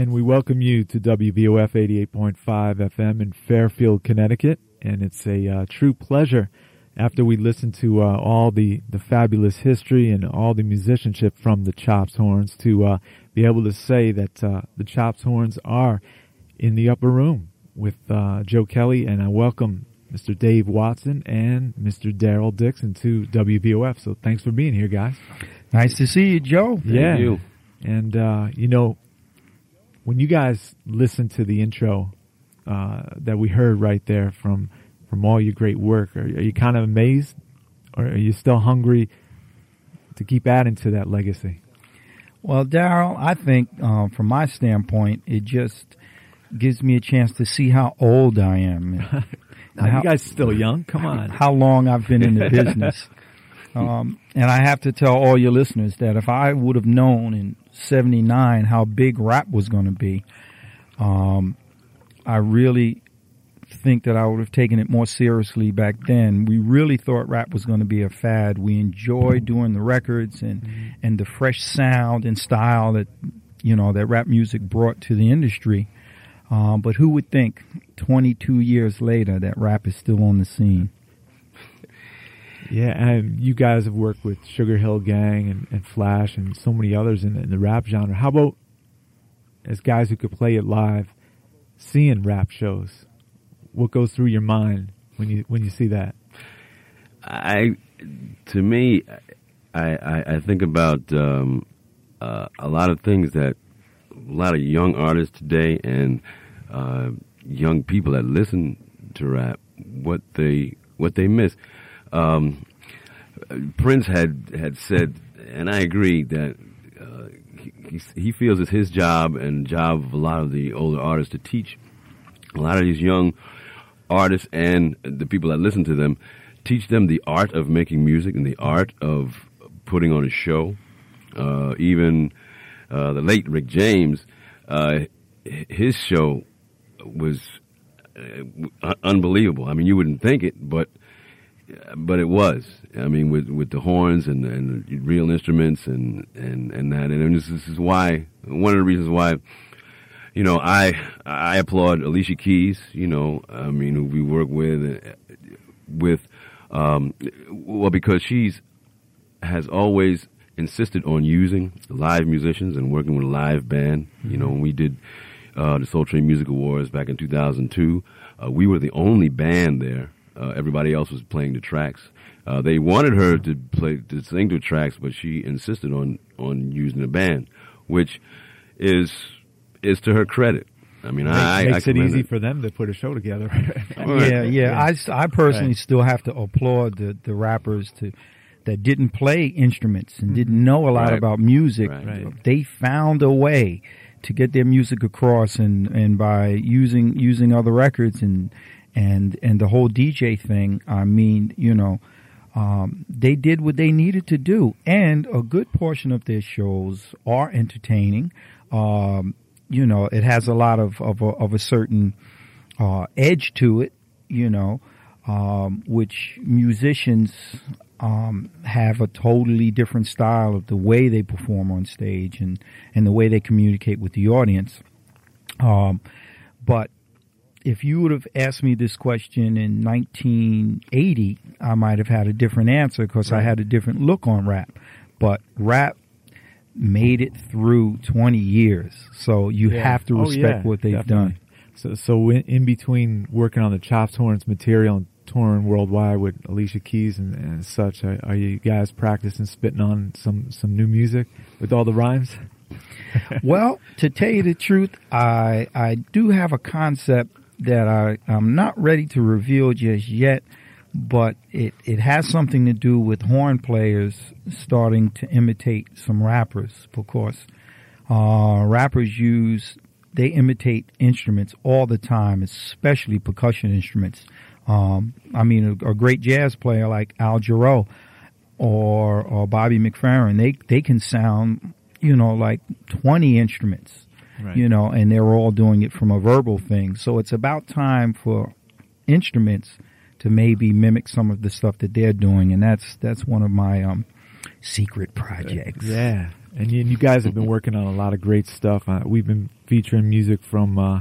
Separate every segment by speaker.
Speaker 1: And we welcome you to WVOF 88.5 FM in Fairfield, Connecticut. And it's a uh, true pleasure after we listen to uh, all the, the fabulous history and all the musicianship from the Chops Horns to uh, be able to say that uh, the Chops Horns are in the upper room with uh, Joe Kelley. And I welcome Mr. Dave Watson and Mr. Darryl Dixon to WVOF. So thanks for being here, guys.
Speaker 2: Nice to see you, Joe.
Speaker 1: Yeah.
Speaker 3: you.
Speaker 1: And, uh, you know, when you guys listen to the intro uh, that we heard right there from from all your great work, are, are you kind of amazed, or are you still hungry to keep adding to that legacy?
Speaker 2: Well, Darryl, I think uh, from my standpoint, it just gives me a chance to see how old I am.
Speaker 1: Now,
Speaker 2: how,
Speaker 1: you guys still young. Come on.
Speaker 2: how long I've been in the business. Um, and I have to tell all your listeners that if I would have known in '79 how big rap was going to be, um, I really think that I would have taken it more seriously back then. We really thought rap was going to be a fad. We enjoyed doing the records and and the fresh sound and style that you know that rap music brought to the industry. Um, but who would think 22 years later that rap is still on the scene?
Speaker 1: Yeah, and you guys have worked with Sugar Hill Gang and, and Flash and so many others in, in the rap genre. How about as guys who could play it live, seeing rap shows? What goes through your mind when you when you see that?
Speaker 3: I, to me, I, I, I think about um, uh, a lot of things that a lot of young artists today and uh, young people that listen to rap, what they what they miss. Um, Prince had had said, and I agree that uh, he, he feels it's his job and job of a lot of the older artists to teach a lot of these young artists and the people that listen to them, teach them the art of making music and the art of putting on a show. Uh, even uh, the late Rick James, uh, his show was uh, unbelievable. I mean, you wouldn't think it, but but it was. I mean, with with the horns and and real instruments and and and that, and this, this is why one of the reasons why you know, I I applaud Alicia Keys. You know, I mean, who we work with, with, um, well, because she's has always insisted on using live musicians and working with a live band. You know, when we did uh, the Soul Train Music Awards back in 2002, uh, we were the only band there. Uh, everybody else was playing the tracks. Uh, they wanted her to play to sing the tracks, but she insisted on on using the band, which is is to her credit. I mean,
Speaker 1: Makes,
Speaker 3: I
Speaker 1: makes
Speaker 3: I
Speaker 1: it easy
Speaker 3: it.
Speaker 1: for them to put a show together.
Speaker 2: yeah, yeah. I, I personally
Speaker 1: Right.
Speaker 2: still have to applaud the, the rappers to that didn't play instruments and didn't know a lot
Speaker 3: Right.
Speaker 2: about music.
Speaker 3: Right.
Speaker 1: Right.
Speaker 2: They found a way to get their music across, and, and by using using other records and and and the whole DJ thing. I mean, you know. Um, they did what they needed to do, and a good portion of their shows are entertaining. Um, you know, it has a lot of of a, of a certain uh, edge to it, you know, um, which musicians um, have a totally different style of the way they perform on stage and, and the way they communicate with the audience. Um, but if you would have asked me this question in 1980, I might have had a different answer because I had a different look on rap. But rap made it through 20 years, so you
Speaker 1: Yeah.
Speaker 2: have to
Speaker 1: Oh,
Speaker 2: respect
Speaker 1: yeah,
Speaker 2: what they've
Speaker 1: definitely.
Speaker 2: done.
Speaker 1: So, so in, in between working on the Chops Horns material and touring worldwide with Alicia Keys and, and such, are, are you guys practicing spitting on some some new music with all the rhymes?
Speaker 2: well, to tell you the truth, I I do have a concept that I I'm not ready to reveal just yet, but it it has something to do with horn players starting to imitate some rappers because uh, rappers use they imitate instruments all the time, especially percussion instruments. Um, I mean, a, a great jazz player like Al Jarreau or or Bobby McFerrin, they they can sound you know like twenty instruments,
Speaker 1: Right.
Speaker 2: you know, and they're all doing it from a verbal thing. So it's about time for instruments to maybe mimic some of the stuff that they're doing, and that's that's one of my um, secret projects.
Speaker 1: Yeah. And you, you guys have been working on a lot of great stuff. Uh, we've been featuring music from uh,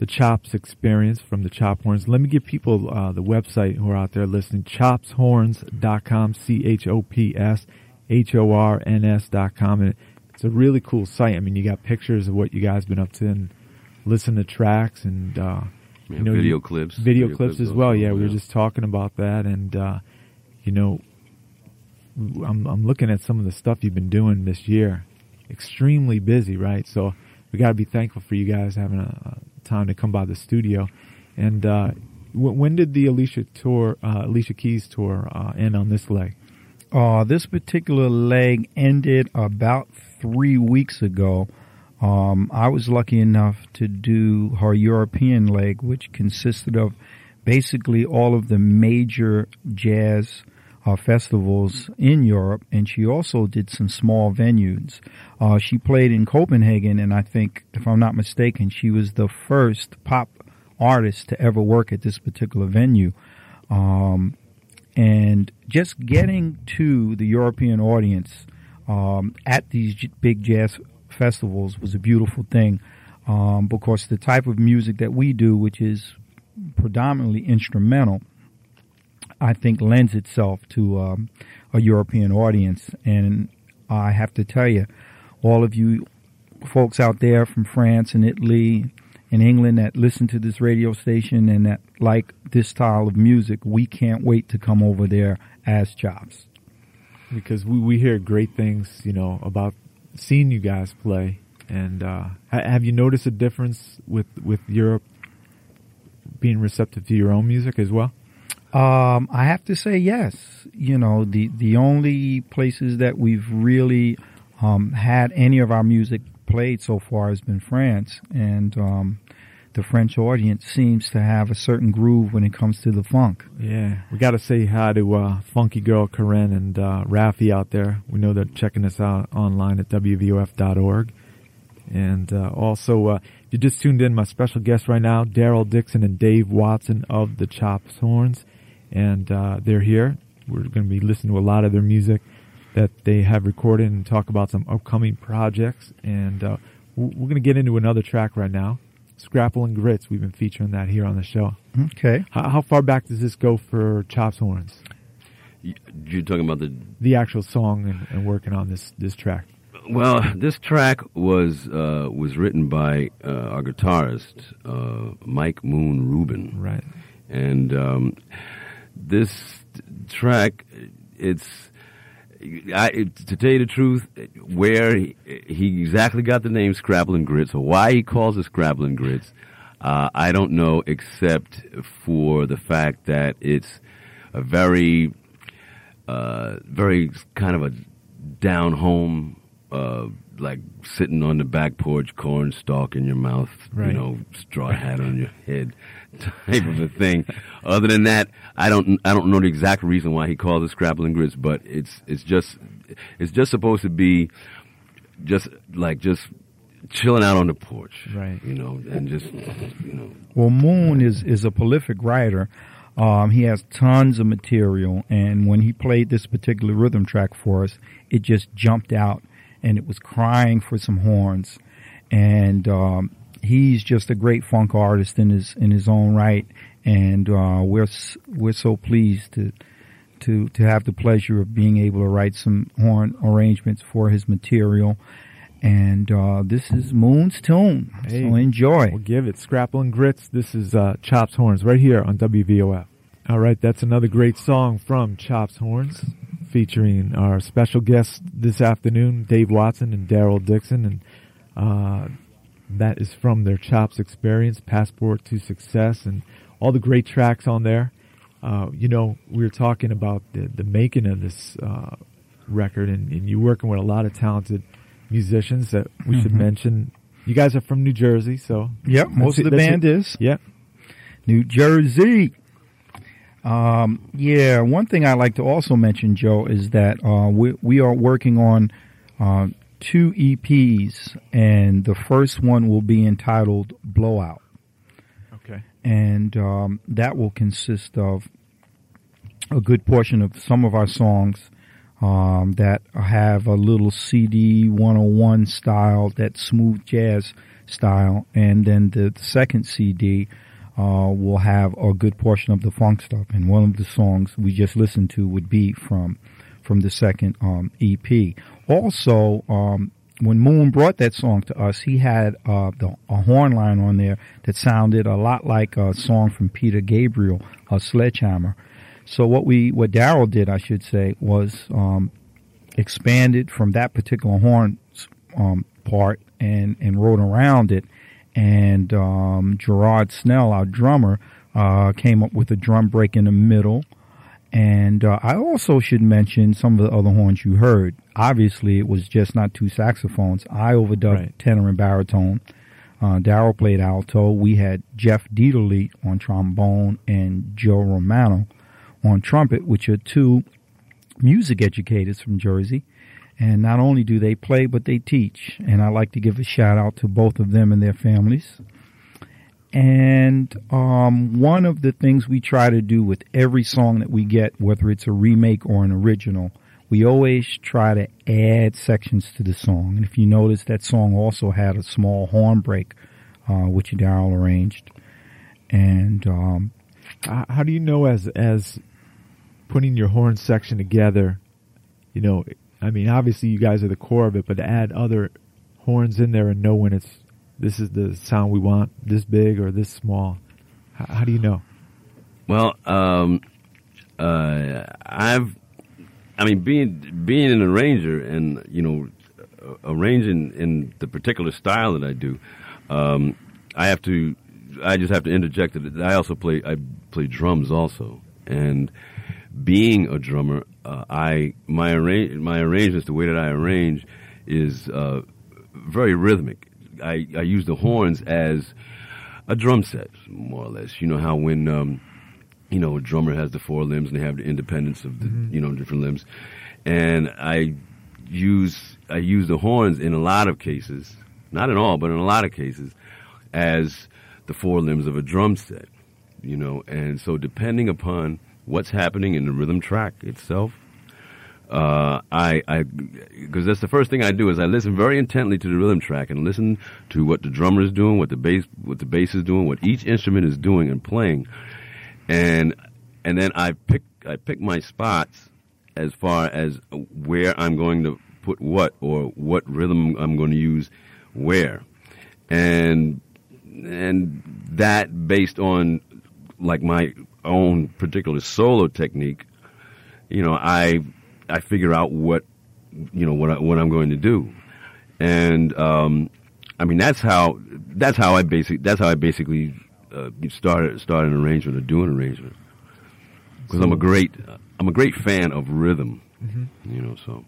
Speaker 1: the Chops Experience, from the Chop Horns. Let me give people uh, the website who are out there listening, chopshorns.com, C-H-O-P-S, H-O-R-N-S dot com. And it's a really cool site. I mean, you got pictures of what you guys been up to and listen to tracks and, uh,
Speaker 3: Yeah,
Speaker 1: you know,
Speaker 3: video
Speaker 1: you-
Speaker 3: clips.
Speaker 1: Video, clips, as well. Yeah, we were just talking about that, and uh, you know, I'm I'm looking at some of the stuff you've been doing this year. Extremely busy, right? So we got to be thankful for you guys having a, a time to come by the studio. And uh, w- when did the Alicia tour, uh, Alicia Keys tour, uh, end on this leg?
Speaker 2: Uh, this particular leg ended about three weeks ago. Um, I was lucky enough to do her European leg, which consisted of basically all of the major jazz uh, festivals in Europe, and she also did some small venues. Uh, she played in Copenhagen, and I think, if I'm not mistaken, she was the first pop artist to ever work at this particular venue. Um, and just getting to the European audience um, at these big jazz festivals was a beautiful thing um, because the type of music that we do, which is predominantly instrumental, I think lends itself to um, a European audience. And I have to tell you, all of you folks out there from France and Italy and England that listen to this radio station and that like this style of music, we can't wait to come over there as Chops.
Speaker 1: Because we we hear great things, you know, about seeing you guys play. And uh, ha- have you noticed a difference with with Europe being receptive to your own music as well?
Speaker 2: Um, I have to say yes. You know, the the only places that we've really um, had any of our music played so far has been France, and um, the French audience seems to have a certain groove when it comes to the funk.
Speaker 1: Yeah, we got to say hi to uh, Funky Girl Corinne and uh, Rafi out there. We know they're checking us out online at wvof.org. And uh, also, uh, if you just tuned in, my special guests right now, Darryl Dixon and Dave Watson of the Chops Horns. And uh, they're here. We're going to be listening to a lot of their music that they have recorded and talk about some upcoming projects. And uh, we're going to get into another track right now. Scrapple and Grits. We've been featuring that here on the show.
Speaker 2: Okay.
Speaker 1: How, how far back does this go for Chops Horns?
Speaker 3: You're talking about the
Speaker 1: The actual song and, and working on this this track.
Speaker 3: Well, this track was uh, was written by uh, our guitarist uh, Mike Moon Rubin,
Speaker 1: Right.
Speaker 3: and um, this t- track, it's I, to tell you the truth, where he, he exactly got the name Scrapple and Grits, or why he calls it Scrapple and Grits, uh, I don't know, except for the fact that it's a very, uh, very kind of a down home, uh, like sitting on the back porch, corn stalk in your mouth,
Speaker 1: Right.
Speaker 3: you know, straw hat on your head, type of a thing. Other than that, I don't, I don't know the exact reason why he calls it Scrapple and Grits, but it's, it's just, it's just supposed to be, just like just chilling out on the porch,
Speaker 1: Right.
Speaker 3: You know, and just, you know,
Speaker 2: Well, Moon is is a prolific writer. Um, he has tons of material, and when he played this particular rhythm track for us, it just jumped out, and it was crying for some horns. And um, he's just a great funk artist in his in his own right, and uh, we're we're so pleased to to to have the pleasure of being able to write some horn arrangements for his material. And uh, this is Moon's tune,
Speaker 1: Hey.
Speaker 2: so enjoy.
Speaker 1: We'll give it Scrapple and Grits. This is uh, Chops Horns right here on WVOF. All right, that's another great song from Chops Horns featuring our special guests this afternoon, Dave Watson and Darryl Dixon. And uh, that is from their Chops experience, Passport to Success, and all the great tracks on there. Uh, you know, we were talking about the, the making of this uh, record, and, and you're working with a lot of talented musicians that we should
Speaker 2: Mhm.
Speaker 1: mention. You guys are from New Jersey, so
Speaker 2: Yep, most of the band is
Speaker 1: yeah,
Speaker 2: New Jersey. Um, yeah, one thing I like to also mention, Joe, is that uh, we we are working on uh, two EPs, and the first one will be entitled "Blowout,"
Speaker 1: okay,
Speaker 2: and um, that will consist of a good portion of some of our songs um, that have a little CD 101 style, that smooth jazz style, and then the, the second CD uh, will have a good portion of the funk stuff. And one of the songs we just listened to would be from from the second um, EP. Also, um, when Moon brought that song to us, he had uh, the, a horn line on there that sounded a lot like a song from Peter Gabriel, a Sledgehammer. So what we, what Darryl did, I should say, was um, expanded from that particular horn um, part and and wrote around it. And um, Gerard Snell, our drummer, uh, came up with a drum break in the middle. And uh, I also should mention some of the other horns you heard. Obviously, it was just not two saxophones. I overdubbed right. tenor and baritone. Uh, Darryl played alto. We had Jeff Dieterle on trombone and Joe Romano on trumpet, which are two music educators from Jersey. And not only do they play, but they teach. And I like to give a shout out to both of them and their families. And um, one of the things we try to do with every song that we get, whether it's a remake or an original, we always try to add sections to the song. And if you notice, that song also had a small horn break, uh, which Darryl arranged. And um,
Speaker 1: how do you know as as putting your horn section together, you know, I mean, obviously you guys are the core of it, but to add other horns in there and know when it's this is the sound we want, this big or this small. How, how do you know?
Speaker 3: Well, um, uh, I've, I mean, being being an arranger and you know, arranging in the particular style that I do, um, I have to, I just have to interject that I also play, I play drums also, and being a drummer, uh, I my arrange my arrangements, the way that I arrange, is uh, very rhythmic. I, I use the horns as a drum set, more or less. You know how when um, you know a drummer has the four limbs and they have the independence of the mm-hmm. you know different limbs, and I use I use the horns in a lot of cases, not in all, but in a lot of cases, as the four limbs of a drum set. You know, and so depending upon what's happening in the rhythm track itself. Uh, I, I, because that's the first thing I do is I listen very intently to the rhythm track and listen to what the drummer is doing, what the bass, what the bass is doing, what each instrument is doing and playing, and and then I pick I pick my spots as far as where I'm going to put what or what rhythm I'm going to use where, and and that based on like my own particular solo technique, you know, I I figure out what you know what I, what I'm going to do, and um, I mean that's how that's how I basic that's how I basically uh, start start an arrangement or do an arrangement because I'm a great I'm a great fan of rhythm, mm-hmm. you know. So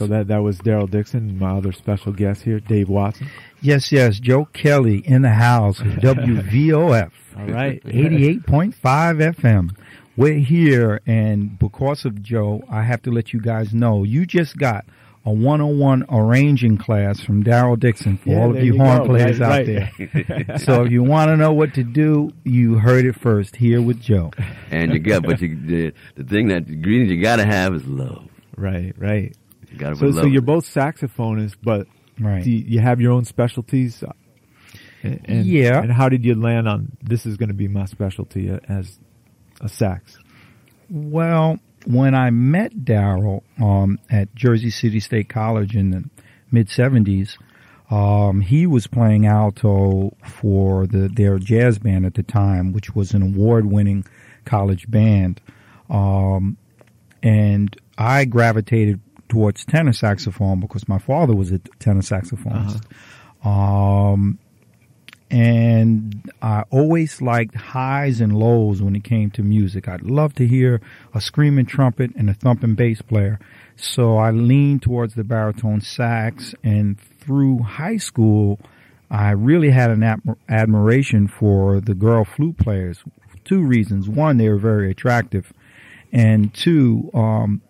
Speaker 1: so that that was Darryl Dixon, my other special guest here, Dave Watson.
Speaker 2: Yes, yes, Joe Kelley in the house WVOF.
Speaker 1: All right,
Speaker 2: eighty-eight point five FM. We're here, and because of Joe, I have to let you guys know you just got a one-on-one arranging class from Darryl Dixon for
Speaker 1: yeah,
Speaker 2: all of you,
Speaker 1: you
Speaker 2: horn
Speaker 1: go.
Speaker 2: players
Speaker 1: right,
Speaker 2: out
Speaker 1: right.
Speaker 2: there. so if you want to know what to do, you heard it first here with Joe.
Speaker 3: And you got, but you, the, the thing that the ingredients you got to have is love.
Speaker 1: Right, right.
Speaker 3: You
Speaker 1: so, so you're both saxophonists, but
Speaker 2: right.
Speaker 1: do you, you have your own specialties? And, and,
Speaker 2: yeah.
Speaker 1: And how did you land on this is going to be my specialty as a sax?
Speaker 2: Well, when I met Darryl um, at Jersey City State College in the mid '70s, um, he was playing alto for the their jazz band at the time, which was an award-winning college band, um, and I gravitated towards tenor saxophone because my father was a tenor saxophonist. Uh-huh. Um, and I always liked highs and lows when it came to music. I'd love to hear a screaming trumpet and a thumping bass player. So I leaned towards the baritone sax and through high school, I really had an admiration for the girl flute players. Two reasons. One, they were very attractive. And two, um,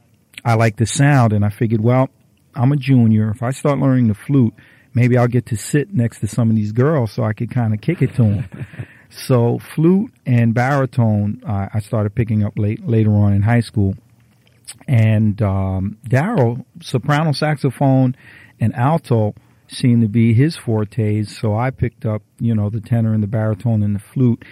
Speaker 2: I like the sound and I figured, well, I'm a junior. If I start learning the flute, maybe I'll get to sit next to some of these girls so I could kind of kick it to them. so flute and baritone, uh, I started picking up late, later on in high school. and um, Darryl, soprano saxophone and alto seemed to be his fortes. So I picked up, you know, the tenor and the baritone and the flute.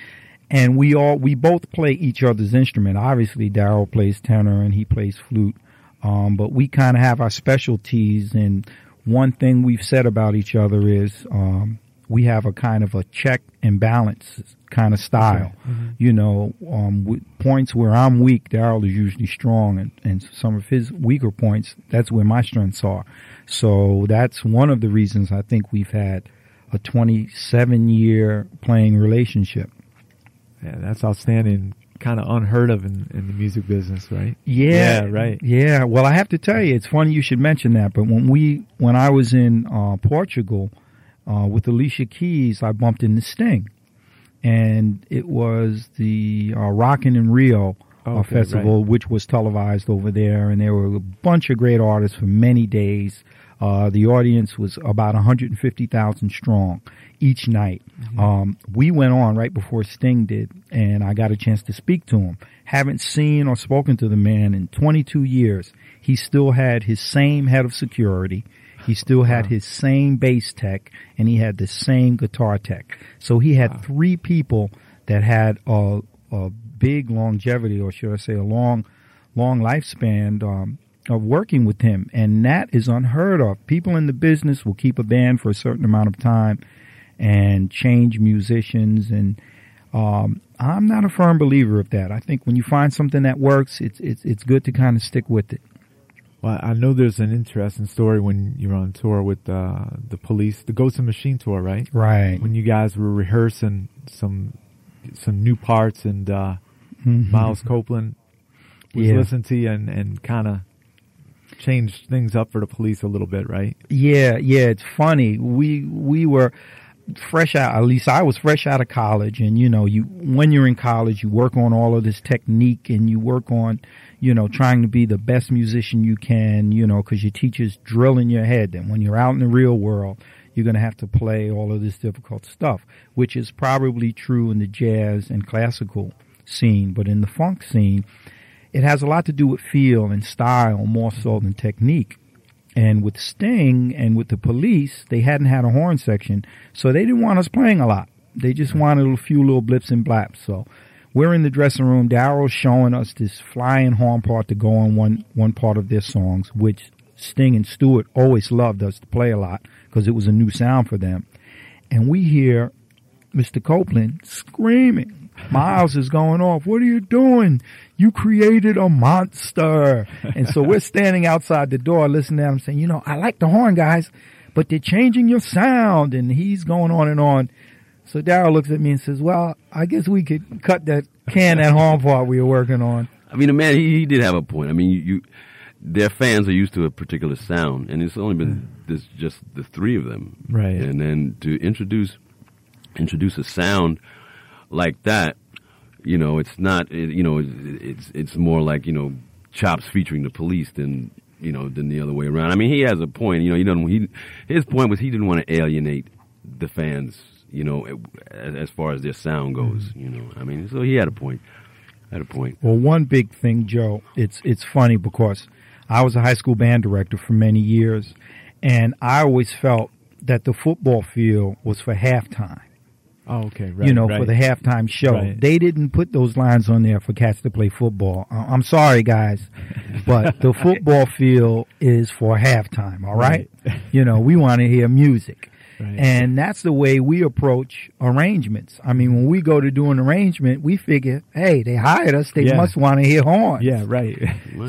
Speaker 2: And we all, we both play each other's instrument. Obviously, Darryl plays tenor and he plays flute. Um, but we kind of have our specialties. And one thing we've said about each other is, um, we have a kind of a check and balance kind of style. Mm-hmm. You know, um, points where I'm weak, Darryl is usually strong, and, and some of his weaker points, that's where my strengths are. So that's one of the reasons I think we've had a 27 year playing relationship.
Speaker 1: Yeah, that's outstanding. Kind of unheard of in, in the music business, right?
Speaker 2: Yeah,
Speaker 1: yeah, right.
Speaker 2: Yeah. Well, I have to tell you, it's funny you should mention that. But when we, when I was in uh, Portugal uh, with Alicia Keys, I bumped into Sting, and it was the uh, Rockin' in Rio uh, okay, festival, right. which was televised over there, and there were a bunch of great artists for many days. Uh, the audience was about 150,000 strong each night. Mm-hmm. Um, we went on right before Sting did, and I got a chance to speak to him. Haven't seen or spoken to the man in 22 years. He still had his same head of security. He still had wow. his same bass tech, and he had the same guitar tech. So he had wow. three people that had a, a big longevity, or should I say, a long, long lifespan. Um, of working with him, and that is unheard of. People in the business will keep a band for a certain amount of time and change musicians, and um, I'm not a firm believer of that. I think when you find something that works, it's it's it's good to kind of stick with it.
Speaker 1: Well, I know there's an interesting story when you're on tour with uh, the police, the Ghost and Machine tour, right?
Speaker 2: Right.
Speaker 1: When you guys were rehearsing some some new parts, and uh, mm-hmm. Miles Copeland was yeah. listening to you and, and kind of changed things up for the police a little bit, right?
Speaker 2: Yeah, yeah. It's funny. We we were fresh out. At least I was fresh out of college, and you know, you when you're in college, you work on all of this technique, and you work on, you know, trying to be the best musician you can. You know, because your teachers drill in your head that when you're out in the real world, you're going to have to play all of this difficult stuff, which is probably true in the jazz and classical scene, but in the funk scene it has a lot to do with feel and style more so than technique. And with Sting and with the police, they hadn't had a horn section, so they didn't want us playing a lot. They just wanted a few little blips and blaps. So we're in the dressing room. Darryl's showing us this flying horn part to go on one one part of their songs, which Sting and Stewart always loved us to play a lot because it was a new sound for them. And we hear Mr. Copeland screaming Miles is going off. What are you doing? You created a monster. And so we're standing outside the door listening to him saying, you know, I like the horn guys, but they're changing your sound. And he's going on and on. So Darryl looks at me and says, well, I guess we could cut that can, that horn part we were working on.
Speaker 3: I mean, the man, he, he did have a point. I mean, you, you, their fans are used to a particular sound, and it's only been this just the three of them,
Speaker 1: right?
Speaker 3: And then to introduce introduce a sound like that, you know, it's not, you know, it's it's more like you know, chops featuring the police than you know than the other way around. I mean, he has a point. You know, he doesn't. He his point was he didn't want to alienate the fans. You know, as, as far as their sound goes. Mm-hmm. You know, I mean, so he had a point. Had a point.
Speaker 2: Well, one big thing, Joe. It's it's funny because I was a high school band director for many years, and I always felt that the football field was for halftime.
Speaker 1: Oh, okay. Right,
Speaker 2: you know,
Speaker 1: right.
Speaker 2: for the halftime show. Right. They didn't put those lines on there for cats to play football. Uh, I'm sorry, guys, but the football field is for halftime. All right. You know, we want to hear music. Right. And that's the way we approach arrangements. I mean, when we go to do an arrangement, we figure, hey, they hired us. They yeah. must want to hear horns.
Speaker 1: Yeah, right.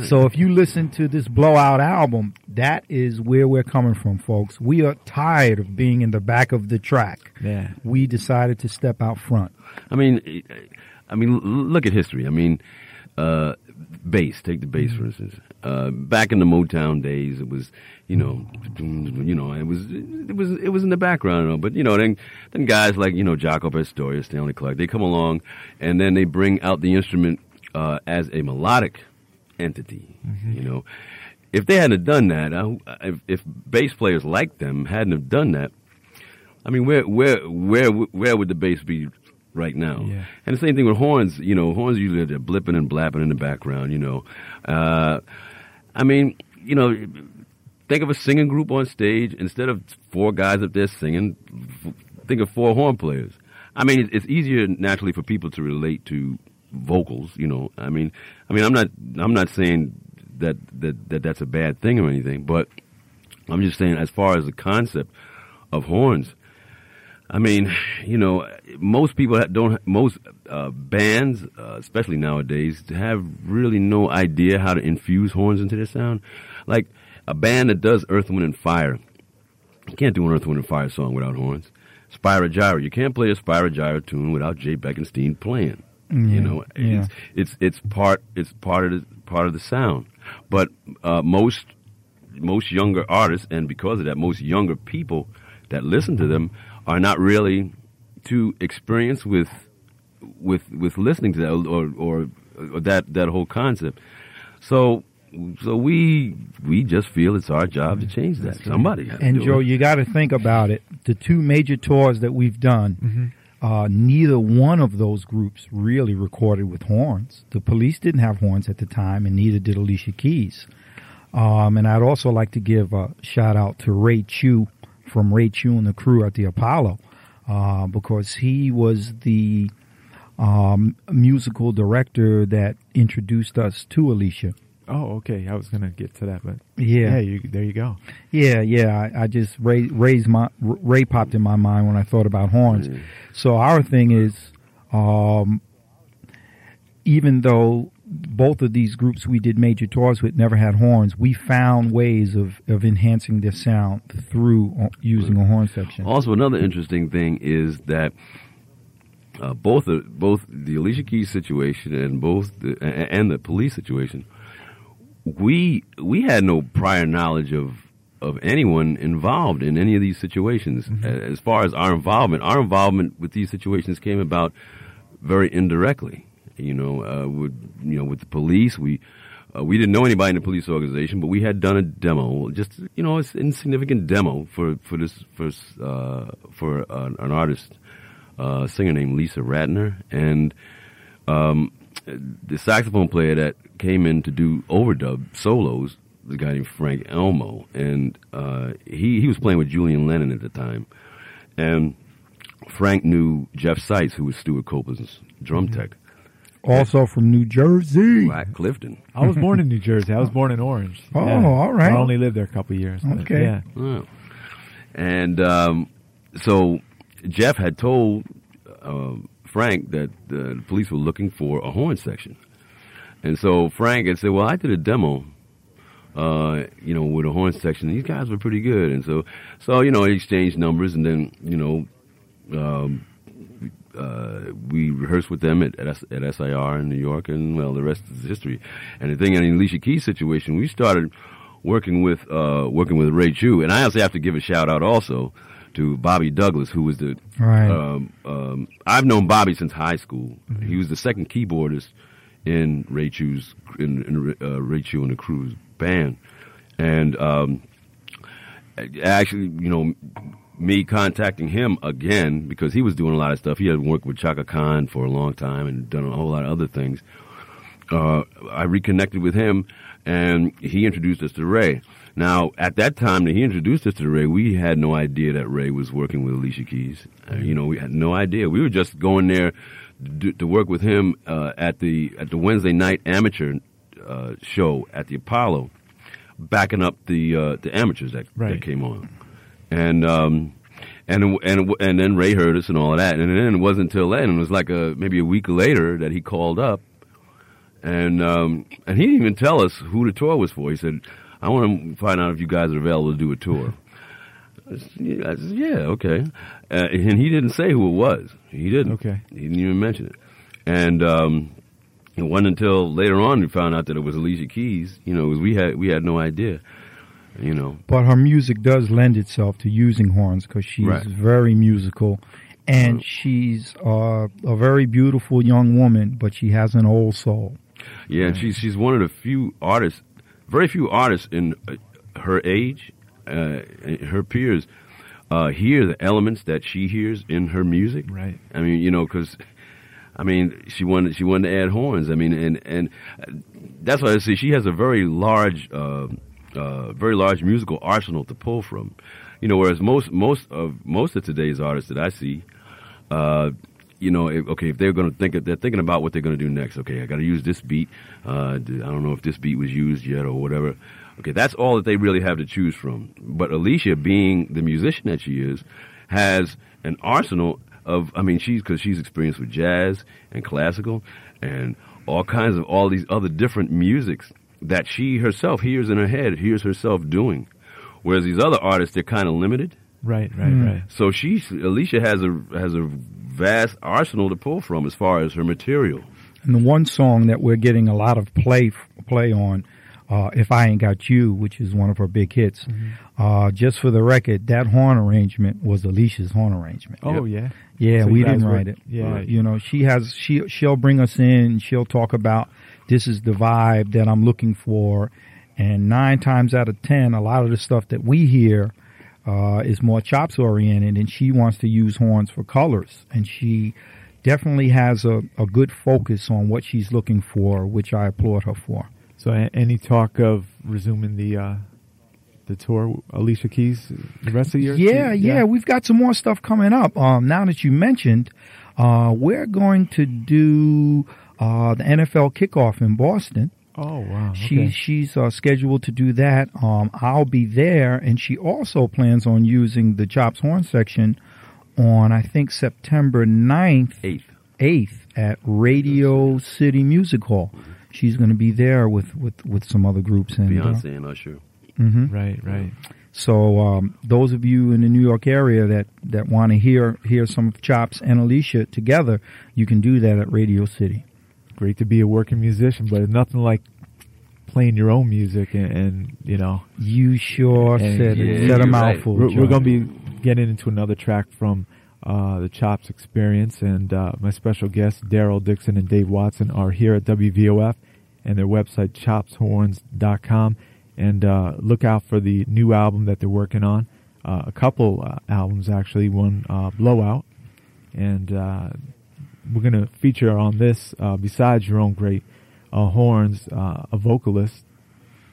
Speaker 2: so if you listen to this blowout album, that is where we're coming from, folks. We are tired of being in the back of the track.
Speaker 1: Yeah.
Speaker 2: We decided to step out front.
Speaker 3: I mean, I mean, look at history. I mean, uh, bass. Take the bass for instance. Uh, back in the Motown days, it was you know, you know, it was it was it was in the background, but you know, then then guys like you know Jaco Pastorius, Stanley Clarke, they come along, and then they bring out the instrument uh, as a melodic entity, mm-hmm. you know. If they hadn't done that, uh, if, if bass players like them hadn't have done that, I mean, where where where where would the bass be right now.
Speaker 1: Yeah.
Speaker 3: And the same thing with horns. You know, horns usually they're blipping and blapping in the background. You know, uh, I mean, you know, think of a singing group on stage instead of four guys up there singing. Think of four horn players. I mean, it's, easier naturally for people to relate to vocals. You know, I mean, I mean, I'm not, I'm not saying that that, that that's a bad thing or anything, but I'm just saying as far as the concept of horns. I mean, you know, most people don't. Most uh, bands, uh, especially nowadays, have really no idea how to infuse horns into their sound. Like a band that does Earth, Wind, and Fire, you can't do an Earth, Wind, and Fire song without horns. Spyro Gyra, you can't play a Spyro Gyra tune without Jay Beckenstein playing. You know,
Speaker 2: yeah.
Speaker 3: it's it's it's part it's part of the part of the sound. But uh, most most younger artists, and because of that, most younger people that listen to them are not really too experienced with with with listening to that or or, or that that whole concept. So so we we just feel it's our job to change that. Somebody has
Speaker 2: And
Speaker 3: do
Speaker 2: Joe,
Speaker 3: it.
Speaker 2: you got to think about it. The two major tours that we've done,
Speaker 3: Mm-hmm.
Speaker 2: uh, neither one of those groups really recorded with horns. The police didn't have horns at the time, and neither did Alicia Keys. Um, and I'd also like to give a shout out to Ray Chew from Ray Chew and the crew at the Apollo, uh, because he was the um, musical director that introduced us to Alicia.
Speaker 1: Oh, okay. I was gonna get to that, but
Speaker 2: Yeah.
Speaker 1: yeah, you, there you go.
Speaker 2: Yeah, yeah. I, I just Ray raised my Ray popped in my mind when I thought about horns. So our thing is, um, even though both of these groups we did major tours with never had horns, we found ways of of enhancing their sound through uh, using a horn section.
Speaker 3: Also, another interesting thing is that uh, both the both the Alicia Keys situation and both the and the police situation, we we had no prior knowledge of of anyone involved in any of these situations. A- As far as our involvement, our involvement with these situations came about very indirectly. You know, uh, with you know with the police, we uh, we didn't know anybody in the police organization, but we had done a demo, just you know, it's insignificant demo for for this for uh, for an, an artist, uh, singer named Lisa Ratner, and um, the saxophone player that came in to do overdub solos, the guy named Frank Elmo, and uh, he he was playing with Julian Lennon at the time, and Frank knew Jeff Seitz, who was Stewart Copeland's drum tech,
Speaker 2: Also from New Jersey.
Speaker 3: at Clifton.
Speaker 1: I was born in New Jersey. I was born in Orange.
Speaker 2: Oh, all right.
Speaker 1: I only lived there a couple of years.
Speaker 2: Okay.
Speaker 1: Yeah.
Speaker 3: And um, so Jeff had told uh, Frank that the police were looking for a horn section. And so Frank had said, "Well, I did a demo, uh, you know, with a horn section. These guys were pretty good." And so, so you know, he exchanged numbers, and then you know, um, uh, we rehearsed with them at, at, at SIR in New York, and well, the rest is history. And the thing in the Alicia Keys situation, we started working with uh, working with Ray Chew, and I also have to give a shout out also to Bobby Douglas, who was the
Speaker 2: Right.
Speaker 3: um, um, I've known Bobby since high school. He was the second keyboardist in Ray Chew's in, in uh, Ray Chew and the Crew's band, and um, actually, you know, me contacting him again because he was doing a lot of stuff. He had worked with Chaka Khan for a long time and done a whole lot of other things. Uh, I reconnected with him, and he introduced us to Ray. Now, at that time that he introduced us to Ray, we had no idea that Ray was working with Alicia Keys. Uh, you know, we had no idea. We were just going there to, to work with him uh, at the at the Wednesday night amateur uh, show at the Apollo, backing up the uh, the amateurs that,
Speaker 1: Right.
Speaker 3: that came on, and um, and and and then Ray heard us and all of that, and then it wasn't until then. It was like a maybe a week later that he called up, and um, and he didn't even tell us who the tour was for. He said, "I want to find out if you guys are available to do a tour." I said, yeah, I said, yeah, okay. Uh, and he didn't say who it was. He didn't.
Speaker 1: Okay.
Speaker 3: He didn't even mention it. And um, it wasn't until later on we found out that it was Alicia Keys. You know, we had we had no idea. You know,
Speaker 2: But her music does lend itself to using horns because she's
Speaker 3: Right.
Speaker 2: very musical, and she's uh, a very beautiful young woman, but she has an old soul.
Speaker 3: Yeah, and she's she's one of the few artists, very few artists in uh, her age, uh, her peers, uh, hear the elements that she hears in her music.
Speaker 1: Right.
Speaker 3: I mean, you know, because I mean, she wanted she wanted to add horns. I mean, and and that's why I say she has a very large, uh, uh, very large musical arsenal to pull from. You know, whereas most most of most of today's artists that I see, uh, you know, if, okay, if they're going to think, they're thinking about what they're going to do next. Okay, I got to use this beat. Uh, I don't know if this beat was used yet or whatever. Okay, that's all that they really have to choose from. But Alicia, being the musician that she is, has an arsenal of, I mean, she's, cause she's experienced with jazz and classical and all kinds of all these other different musics that she herself hears in her head, hears herself doing. Whereas these other artists, they're kind of limited.
Speaker 1: Right, right, mm. right.
Speaker 3: So she, Alicia has a, has a vast arsenal to pull from as far as her material.
Speaker 2: And the one song that we're getting a lot of play, play on uh, If I Ain't Got You, which is one of her big hits. Mm-hmm. Uh, just for the record, that horn arrangement was Alicia's horn arrangement.
Speaker 1: Oh, yep.
Speaker 2: yeah. Yeah, so we didn't write it. Yeah. Right. You know, she has, she, she'll bring us in, she'll talk about this is the vibe that I'm looking for. And nine times out of ten, a lot of the stuff that we hear, uh, is more chops oriented and she wants to use horns for colors. And she definitely has a, a good focus on what she's looking for, which I applaud her for.
Speaker 1: So, any talk of resuming the uh, the tour, Alicia Keys, the rest of the year?
Speaker 2: Yeah, yeah, yeah, we've got some more stuff coming up. Um, now that you mentioned, uh, we're going to do uh, the NFL kickoff in Boston.
Speaker 1: Oh wow! Okay.
Speaker 2: She she's uh, scheduled to do that. Um, I'll be there, and she also plans on using the Chops Horn section on I think September 9th,
Speaker 3: eighth,
Speaker 2: eighth at Radio City Music Hall she's going to be there with, with, with some other groups. And,
Speaker 3: Beyonce uh, and Usher.
Speaker 2: Mm-hmm.
Speaker 1: Right, right.
Speaker 2: So um, those of you in the New York area that, that want to hear hear some of Chops and Alicia together, you can do that at Radio City.
Speaker 1: Great to be a working musician, but it's nothing like playing your own music and, and you know.
Speaker 2: You sure and, said yeah, it. Said a mouthful.
Speaker 1: Right. We're, we're going to be getting into another track from uh, the Chops Experience, and uh, my special guests, Darryl Dixon and Dave Watson, are here at WVOF and their website, chopshorns.com. And uh, look out for the new album that they're working on. Uh, a couple uh, albums, actually, one uh, Blowout. And we're going to feature on this, uh, besides your own great uh, horns, uh, a vocalist.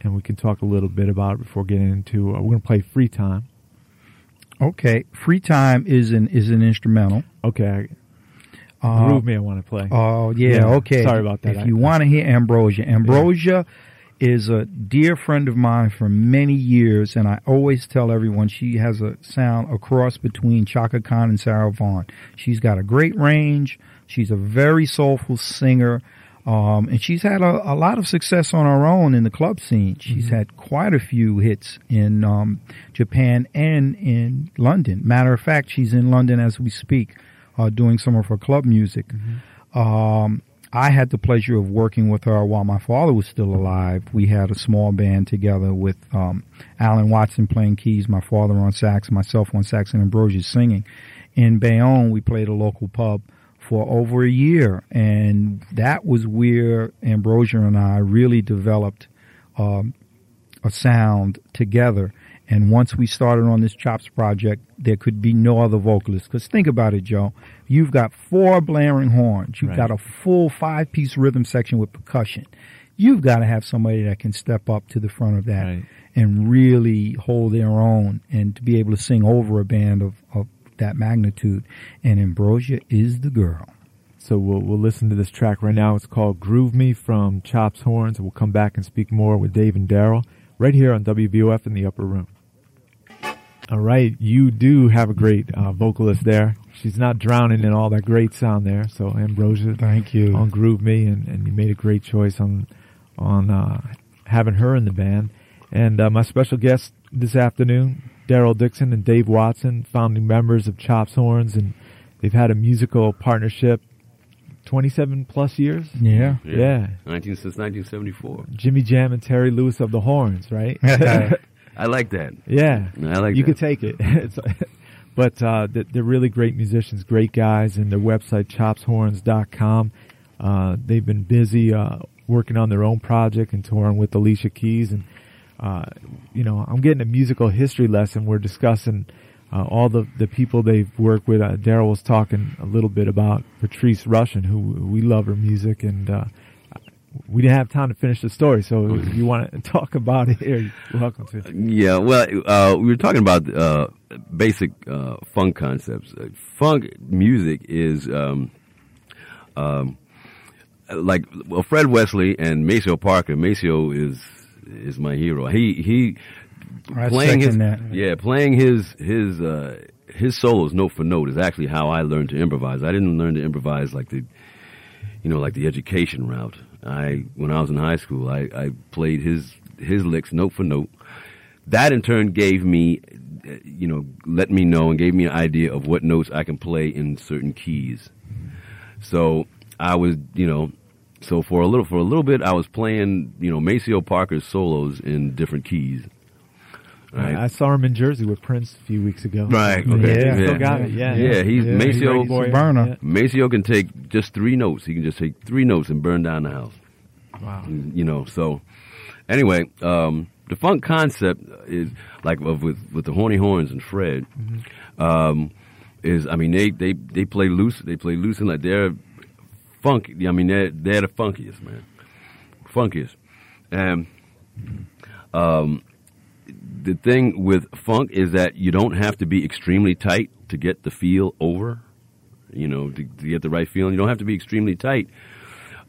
Speaker 1: And we can talk a little bit about it before getting into. we're going to play Free Time
Speaker 2: Okay, free time is an is an instrumental.
Speaker 1: Okay, uh, groove me. I want to play.
Speaker 2: Oh yeah, yeah, okay.
Speaker 1: Sorry about that.
Speaker 2: If you want to hear Ambrosia, Ambrosia yeah. is a dear friend of mine for many years, and I always tell everyone she has a sound a cross between Chaka Khan and Sarah Vaughan. She's got a great range. She's a very soulful singer. Um, and she's had a, a, lot of success on her own in the club scene. She's mm-hmm. had quite a few hits in um, Japan and in London. Matter of fact, she's in London as we speak, uh, doing some of her club music. Mm-hmm. Um, I had the pleasure of working with her while my father was still alive. We had a small band together with um, Alan Watson playing keys, my father on sax, myself on sax, and Ambrosia singing. In Bayonne, we played a local pub for over a year, and that was where Ambrosia and I really developed um, a sound together. And once we started on this Chops project, there could be no other vocalist. Because think about it, Joe. You've got four blaring horns. You've right. got a full five piece rhythm section with percussion. You've got to have somebody that can step up to the front of that right. and really hold their own and to be able to sing over a band of, of that magnitude. And Ambrosia is the girl.
Speaker 1: So we'll, we'll listen to this track right now. It's called Groove Me from Chops Horns. We'll come back and speak more with Dave and Darryl right here on WVOF in the upper room. All right, you do have a great uh, vocalist there. She's not drowning in all that great sound there. So Ambrosia,
Speaker 2: thank you
Speaker 1: on Groove Me, and, and you made a great choice on on uh, having her in the band. And uh, my special guest this afternoon, Darryl Dixon and Dave Watson, founding members of Chops Horns, and they've had a musical partnership 27 plus years.
Speaker 2: Yeah.
Speaker 3: Yeah. yeah. 19, since 1974.
Speaker 1: Jimmy Jam and Terry Lewis of the Horns, right?
Speaker 3: I like that.
Speaker 1: Yeah.
Speaker 3: I like
Speaker 1: You
Speaker 3: that.
Speaker 1: could take it. but uh, they're really great musicians, great guys, and their website, chopshorns.com. Uh, they've been busy uh, working on their own project and touring with Alicia Keys. And, uh, you know, I'm getting a musical history lesson. We're discussing uh, all the the people they've worked with. Uh, Darryl was talking a little bit about Patrice Rushen, who we love her music, and uh, we didn't have time to finish the story. So if you want to talk about it here, you're welcome to.
Speaker 3: Yeah, well, uh, we were talking about uh, basic uh, funk concepts. Funk music is um, um, like well, Fred Wesley and Maceo Parker. Maceo is is my hero. He he playing his
Speaker 2: that.
Speaker 3: yeah playing his his uh, his solos note for note is actually how I learned to improvise. I didn't learn to improvise like the you know like the education route. I when I was in high school, I, I played his his licks note for note. That in turn gave me you know let me know and gave me an idea of what notes I can play in certain keys. So I was you know so for a little for a little bit I was playing you know Maceo Parker's solos in different keys. Right.
Speaker 1: I saw him in Jersey with Prince a few weeks ago.
Speaker 3: Right.
Speaker 2: Yeah.
Speaker 3: Okay.
Speaker 2: Yeah.
Speaker 1: Still got it. Yeah.
Speaker 3: Yeah, he's Maceo-
Speaker 1: Ready for you.
Speaker 2: Burner.
Speaker 1: Yeah.
Speaker 3: Maceo can take just three notes. He can just take three notes and burn down the house.
Speaker 1: Wow.
Speaker 3: You know. So anyway, um, the funk concept is like with with the Horny Horns and Fred. Um, is I mean they they they play loose. They play loose and like they're funky. I mean they're they're the funkiest man, funkiest. And um, the thing with funk is that you don't have to be extremely tight to get the feel over. You know, to, to get the right feeling, you don't have to be extremely tight.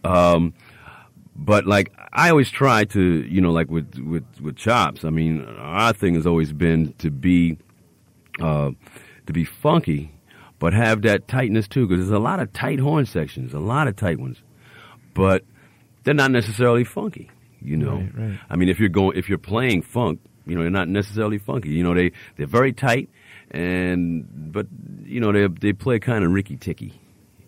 Speaker 3: Um, but like I always try to, you know, like with with with chops. I mean, our thing has always been to be uh, to be funky, but have that tightness too. Because there's a lot of tight horn sections, a lot of tight ones, but they're not necessarily funky. You know,
Speaker 1: Right, right.
Speaker 3: I mean, if you're going, if you're playing funk, you know, they're not necessarily funky. You know, they they're very tight, and but you know they they play kind of Ricky Ticky.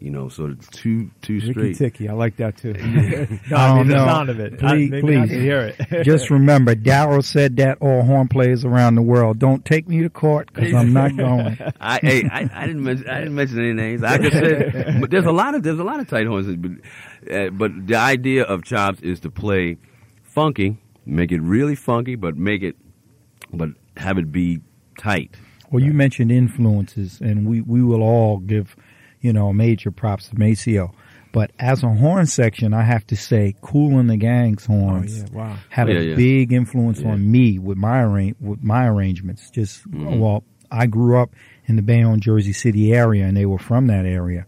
Speaker 3: You know, so it's too too
Speaker 1: Ricky
Speaker 3: straight.
Speaker 1: Ticky, I like that too. no, I mean the
Speaker 2: no.
Speaker 1: sound of it. I,
Speaker 2: Please-
Speaker 1: maybe I
Speaker 2: please.
Speaker 1: can hear it.
Speaker 2: Just remember, Darryl said that all horn players around the world. Don't take me to court because I'm not going.
Speaker 3: I, hey, I, I didn't mention I didn't mention any names. I just said, but there's a lot of there's a lot of tight horns. But, uh, but the idea of chops is to play funky, make it really funky, but make it, but have it be tight.
Speaker 2: Well, you mentioned influences, and we, we will all give, you know, major props to Maceo. But as a horn section, I have to say, Kool and the Gang's
Speaker 1: oh
Speaker 2: horns
Speaker 1: yeah, wow.
Speaker 2: had
Speaker 3: Yeah,
Speaker 2: a
Speaker 3: yeah.
Speaker 2: big influence
Speaker 3: Yeah.
Speaker 2: on me with my arra- with my arrangements. Just well, I grew up in the Bayonne, Jersey City area, and they were from that area.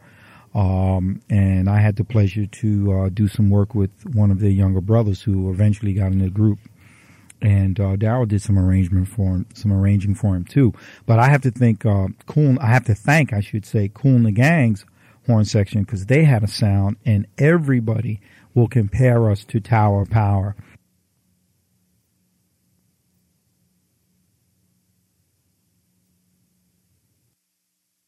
Speaker 2: Um, and I had the pleasure to uh, do some work with one of their younger brothers, who eventually got in the group. And uh, Darryl did some arrangement for him, some arranging for him too. But I have to think, uh, Kool. I have to thank, I should say, Kool the Gang's horn section because they had a sound, and everybody will compare us to Tower Power